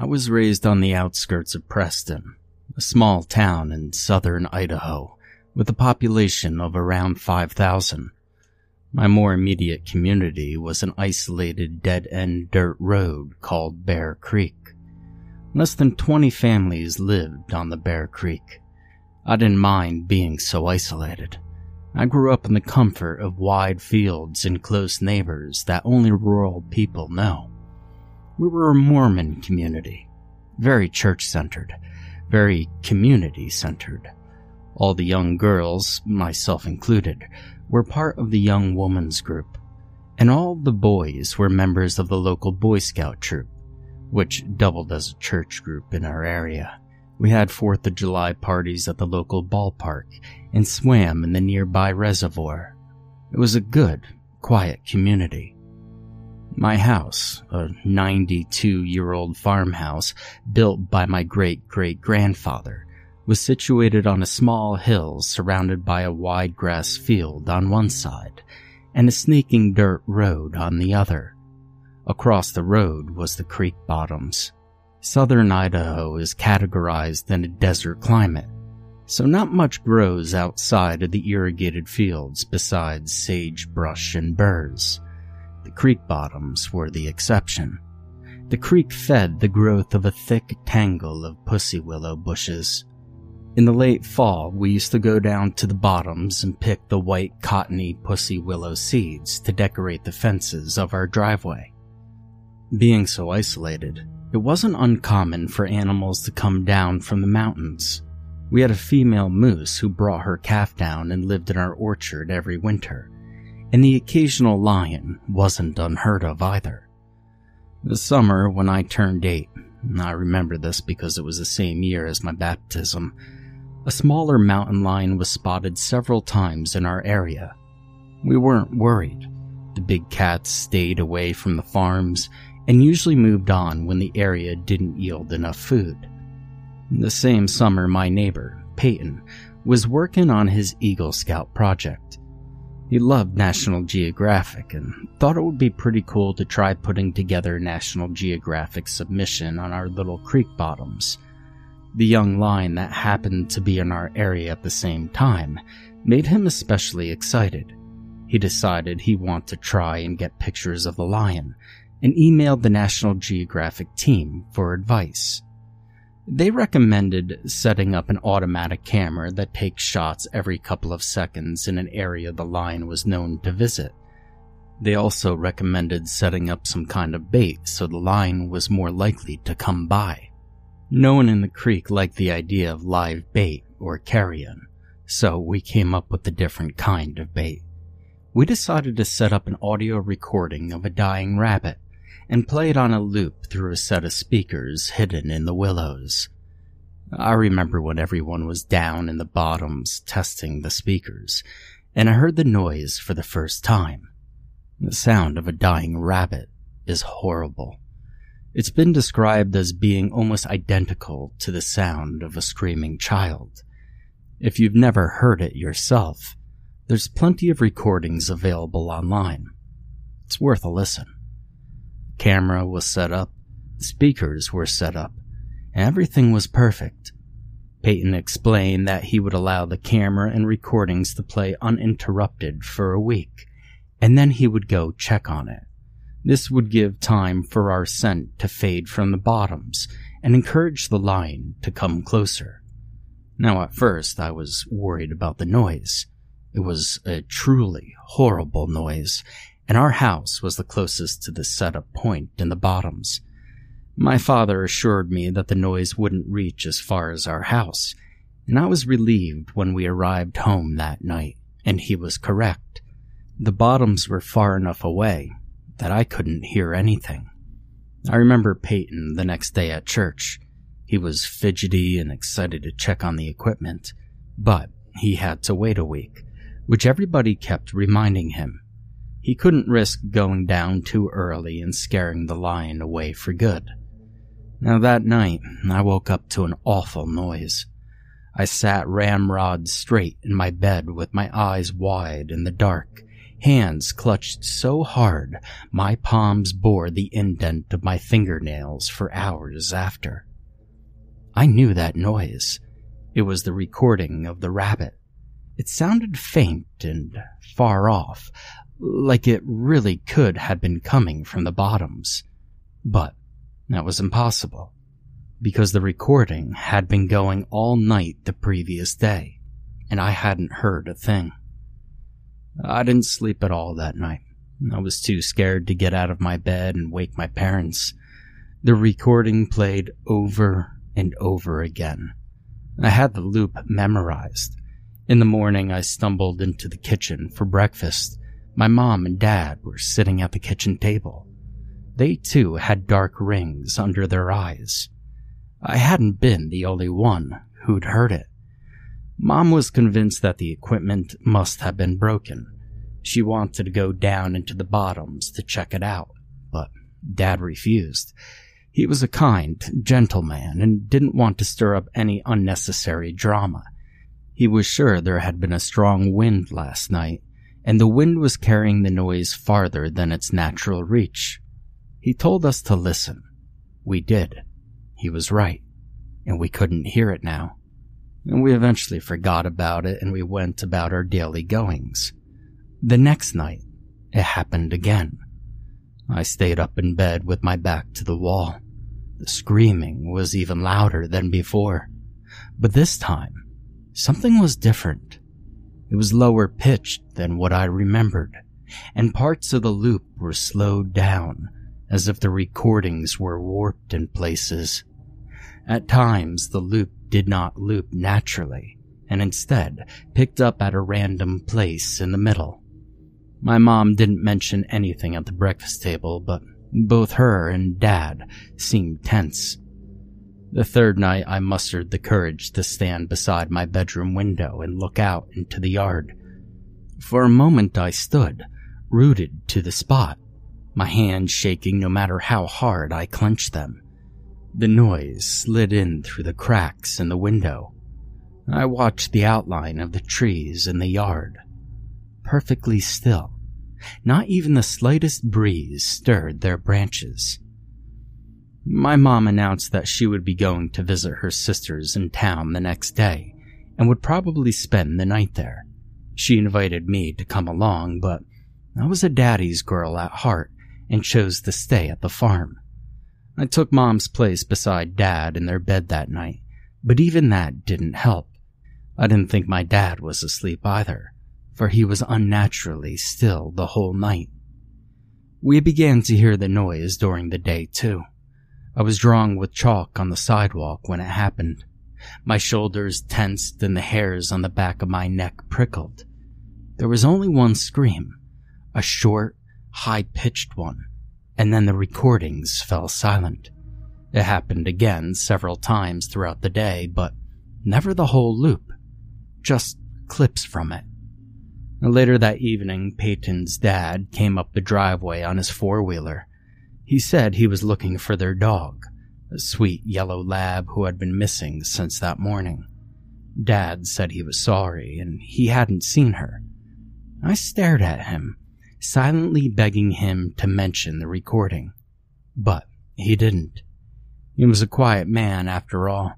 I was raised on the outskirts of Preston, a small town in southern Idaho with a population of around 5,000. My more immediate community was an isolated dead end dirt road called Bear Creek. Less than 20 families lived on the Bear Creek. I didn't mind being so isolated. I grew up in the comfort of wide fields and close neighbors that only rural people know. We were a Mormon community, very church centered, very community centered. All the young girls, myself included, were part of the young woman's group, and all the boys were members of the local Boy Scout troop, which doubled as a church group in our area. We had 4th of July parties at the local ballpark and swam in the nearby reservoir. It was a good, quiet community. My house, a 92 year old farmhouse built by my great great grandfather, was situated on a small hill surrounded by a wide grass field on one side and a sneaking dirt road on the other. Across the road was the creek bottoms. Southern Idaho is categorized in a desert climate, so not much grows outside of the irrigated fields besides sagebrush and burrs. The creek bottoms were the exception. The creek fed the growth of a thick tangle of pussy willow bushes. In the late fall, we used to go down to the bottoms and pick the white cottony pussy willow seeds to decorate the fences of our driveway. Being so isolated, it wasn't uncommon for animals to come down from the mountains. We had a female moose who brought her calf down and lived in our orchard every winter and the occasional lion wasn't unheard of either. The summer when I turned eight, I remember this because it was the same year as my baptism, a smaller mountain lion was spotted several times in our area. We weren't worried. The big cats stayed away from the farms and usually moved on when the area didn't yield enough food. The same summer, my neighbor, Peyton, was working on his Eagle Scout project. He loved National Geographic and thought it would be pretty cool to try putting together a National Geographic submission on our little creek bottoms. The young lion that happened to be in our area at the same time made him especially excited. He decided he wanted to try and get pictures of the lion and emailed the National Geographic team for advice. They recommended setting up an automatic camera that takes shots every couple of seconds in an area the lion was known to visit. They also recommended setting up some kind of bait so the lion was more likely to come by. No one in the creek liked the idea of live bait or carrion, so we came up with a different kind of bait. We decided to set up an audio recording of a dying rabbit and played on a loop through a set of speakers hidden in the willows. I remember when everyone was down in the bottoms testing the speakers, and I heard the noise for the first time. The sound of a dying rabbit is horrible. It's been described as being almost identical to the sound of a screaming child. If you've never heard it yourself, there's plenty of recordings available online. It's worth a listen camera was set up, speakers were set up, and everything was perfect. Peyton explained that he would allow the camera and recordings to play uninterrupted for a week, and then he would go check on it. This would give time for our scent to fade from the bottoms and encourage the lion to come closer. Now, at first, I was worried about the noise. It was a truly horrible noise, and our house was the closest to the setup point in the bottoms. My father assured me that the noise wouldn't reach as far as our house, and I was relieved when we arrived home that night, and he was correct. The bottoms were far enough away that I couldn't hear anything. I remember Peyton the next day at church. He was fidgety and excited to check on the equipment, but he had to wait a week, which everybody kept reminding him. He couldn't risk going down too early and scaring the lion away for good. Now that night, I woke up to an awful noise. I sat ramrod straight in my bed with my eyes wide in the dark, hands clutched so hard my palms bore the indent of my fingernails for hours after. I knew that noise. It was the recording of the rabbit. It sounded faint and far off, like it really could have been coming from the bottoms. But that was impossible, because the recording had been going all night the previous day, and I hadn't heard a thing. I didn't sleep at all that night. I was too scared to get out of my bed and wake my parents. The recording played over and over again. I had the loop memorized. In the morning, I stumbled into the kitchen for breakfast. My mom and dad were sitting at the kitchen table. They too had dark rings under their eyes. I hadn't been the only one who'd heard it. Mom was convinced that the equipment must have been broken. She wanted to go down into the bottoms to check it out, but Dad refused. He was a kind, gentle man and didn't want to stir up any unnecessary drama. He was sure there had been a strong wind last night, and the wind was carrying the noise farther than its natural reach. He told us to listen. We did. He was right, and we couldn't hear it now. And we eventually forgot about it and we went about our daily goings. The next night, it happened again. I stayed up in bed with my back to the wall. The screaming was even louder than before. But this time, something was different. It was lower pitched than what I remembered, and parts of the loop were slowed down as if the recordings were warped in places. At times, the loop did not loop naturally, and instead picked up at a random place in the middle. My mom didn't mention anything at the breakfast table, but both her and Dad seemed tense. The third night, I mustered the courage to stand beside my bedroom window and look out into the yard. For a moment, I stood, rooted to the spot my hands shaking no matter how hard I clenched them. The noise slid in through the cracks in the window. I watched the outline of the trees in the yard. Perfectly still. Not even the slightest breeze stirred their branches. My mom announced that she would be going to visit her sisters in town the next day and would probably spend the night there. She invited me to come along, but I was a daddy's girl at heart and chose to stay at the farm. I took mom's place beside dad in their bed that night, but even that didn't help. I didn't think my dad was asleep either, for he was unnaturally still the whole night. We began to hear the noise during the day too. I was drawing with chalk on the sidewalk when it happened. My shoulders tensed and the hairs on the back of my neck prickled. There was only one scream, a short, high pitched one, and then the recordings fell silent. It happened again several times throughout the day, but never the whole loop, just clips from it. Later that evening, Peyton's dad came up the driveway on his four wheeler. He said he was looking for their dog, a sweet yellow lab who had been missing since that morning. Dad said he was sorry and he hadn't seen her. I stared at him, silently begging him to mention the recording. But he didn't. He was a quiet man after all.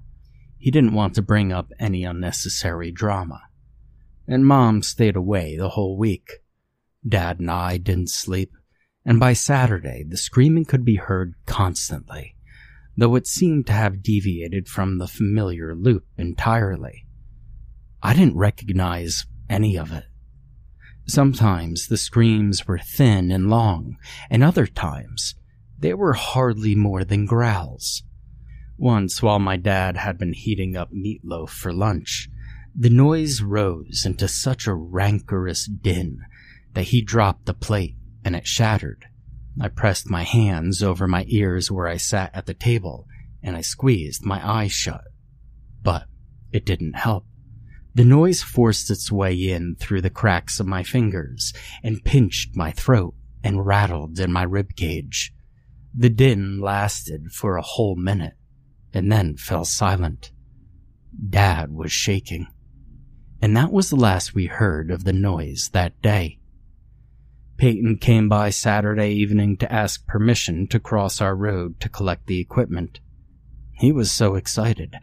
He didn't want to bring up any unnecessary drama. And Mom stayed away the whole week. Dad and I didn't sleep, and by Saturday the screaming could be heard constantly, though it seemed to have deviated from the familiar loop entirely. I didn't recognize any of it. Sometimes the screams were thin and long, and other times they were hardly more than growls. Once, while my dad had been heating up meatloaf for lunch, the noise rose into such a rancorous din that he dropped the plate and it shattered. I pressed my hands over my ears where I sat at the table and I squeezed my eyes shut. But it didn't help. The noise forced its way in through the cracks of my fingers and pinched my throat and rattled in my rib cage. The din lasted for a whole minute and then fell silent. Dad was shaking. And that was the last we heard of the noise that day. Peyton came by Saturday evening to ask permission to cross our road to collect the equipment. He was so excited.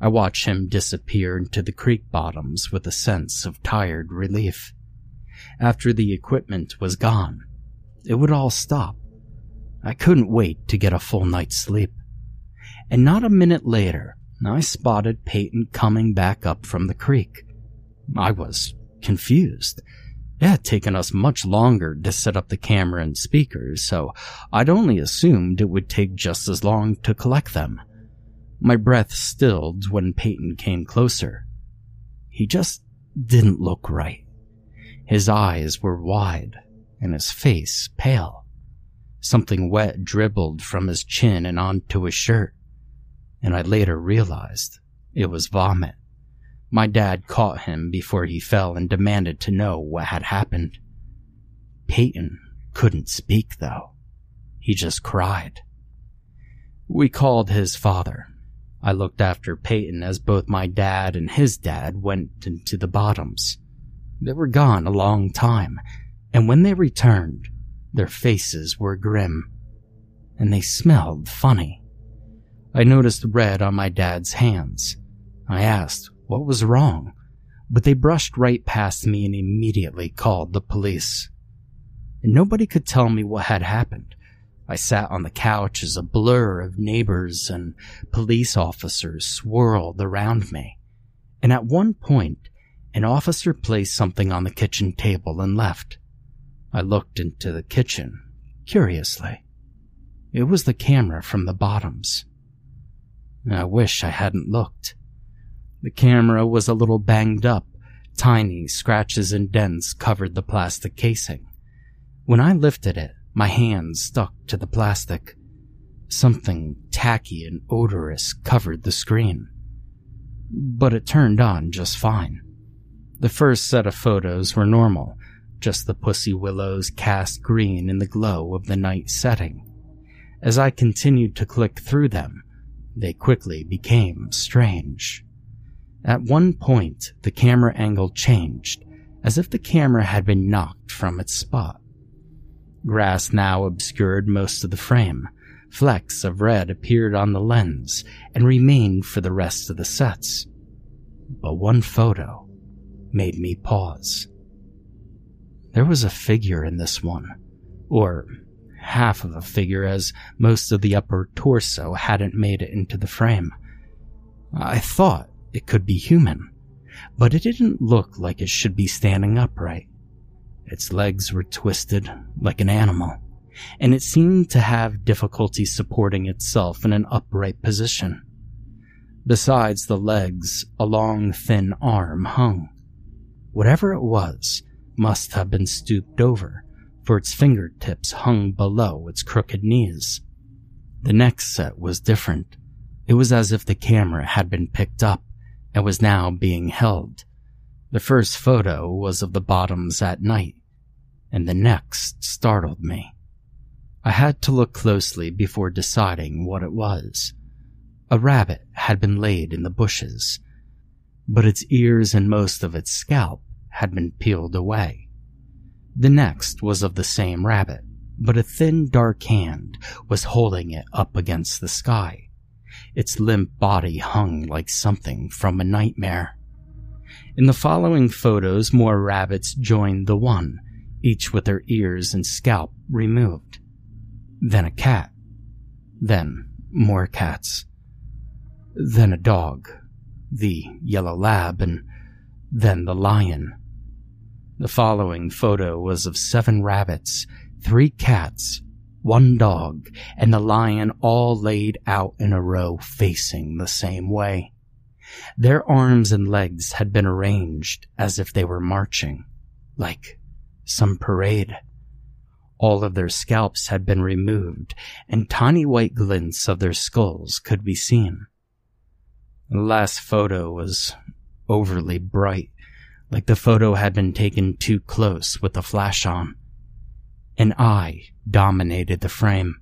I watched him disappear into the creek bottoms with a sense of tired relief. After the equipment was gone, it would all stop. I couldn't wait to get a full night's sleep. And not a minute later, I spotted Peyton coming back up from the creek. I was confused. It had taken us much longer to set up the camera and speakers, so I'd only assumed it would take just as long to collect them. My breath stilled when Peyton came closer. He just didn't look right. His eyes were wide and his face pale. Something wet dribbled from his chin and onto his shirt, and I later realized it was vomit. My dad caught him before he fell and demanded to know what had happened. Peyton couldn't speak, though. He just cried. We called his father. I looked after Peyton as both my dad and his dad went into the bottoms. They were gone a long time, and when they returned, their faces were grim, and they smelled funny. I noticed red on my dad's hands. I asked what was wrong, but they brushed right past me and immediately called the police. And nobody could tell me what had happened. I sat on the couch as a blur of neighbors and police officers swirled around me. And at one point, an officer placed something on the kitchen table and left. I looked into the kitchen, curiously. It was the camera from the bottoms. I wish I hadn't looked. The camera was a little banged up. Tiny scratches and dents covered the plastic casing. When I lifted it, my hands stuck to the plastic. Something tacky and odorous covered the screen. But it turned on just fine. The first set of photos were normal, just the pussy willows cast green in the glow of the night setting. As I continued to click through them, they quickly became strange. At one point, the camera angle changed, as if the camera had been knocked from its spot. Grass now obscured most of the frame. Flecks of red appeared on the lens and remained for the rest of the sets. But one photo made me pause. There was a figure in this one, or half of a figure as most of the upper torso hadn't made it into the frame. I thought it could be human, but it didn't look like it should be standing upright. Its legs were twisted like an animal, and it seemed to have difficulty supporting itself in an upright position. Besides the legs, a long, thin arm hung. Whatever it was must have been stooped over, for its fingertips hung below its crooked knees. The next set was different. It was as if the camera had been picked up and was now being held. The first photo was of the bottoms at night, and the next startled me. I had to look closely before deciding what it was. A rabbit had been laid in the bushes, but its ears and most of its scalp had been peeled away. The next was of the same rabbit, but a thin dark hand was holding it up against the sky. Its limp body hung like something from a nightmare. In the following photos, more rabbits joined the one, each with their ears and scalp removed. Then a cat. Then more cats. Then a dog, the yellow lab, and then the lion. The following photo was of seven rabbits, three cats, one dog, and the lion all laid out in a row facing the same way. Their arms and legs had been arranged as if they were marching, like some parade. All of their scalps had been removed, and tiny white glints of their skulls could be seen. The last photo was overly bright, like the photo had been taken too close with the flash on. An eye dominated the frame,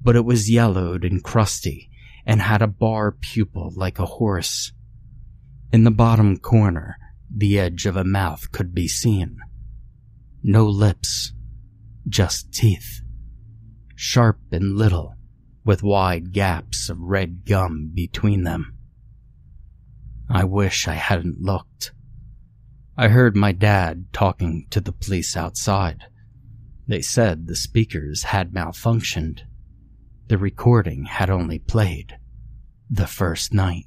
but it was yellowed and crusty and had a bar pupil like a horse. In the bottom corner, the edge of a mouth could be seen. No lips, just teeth. Sharp and little, with wide gaps of red gum between them. I wish I hadn't looked. I heard my dad talking to the police outside. They said the speakers had malfunctioned. The recording had only played the first night.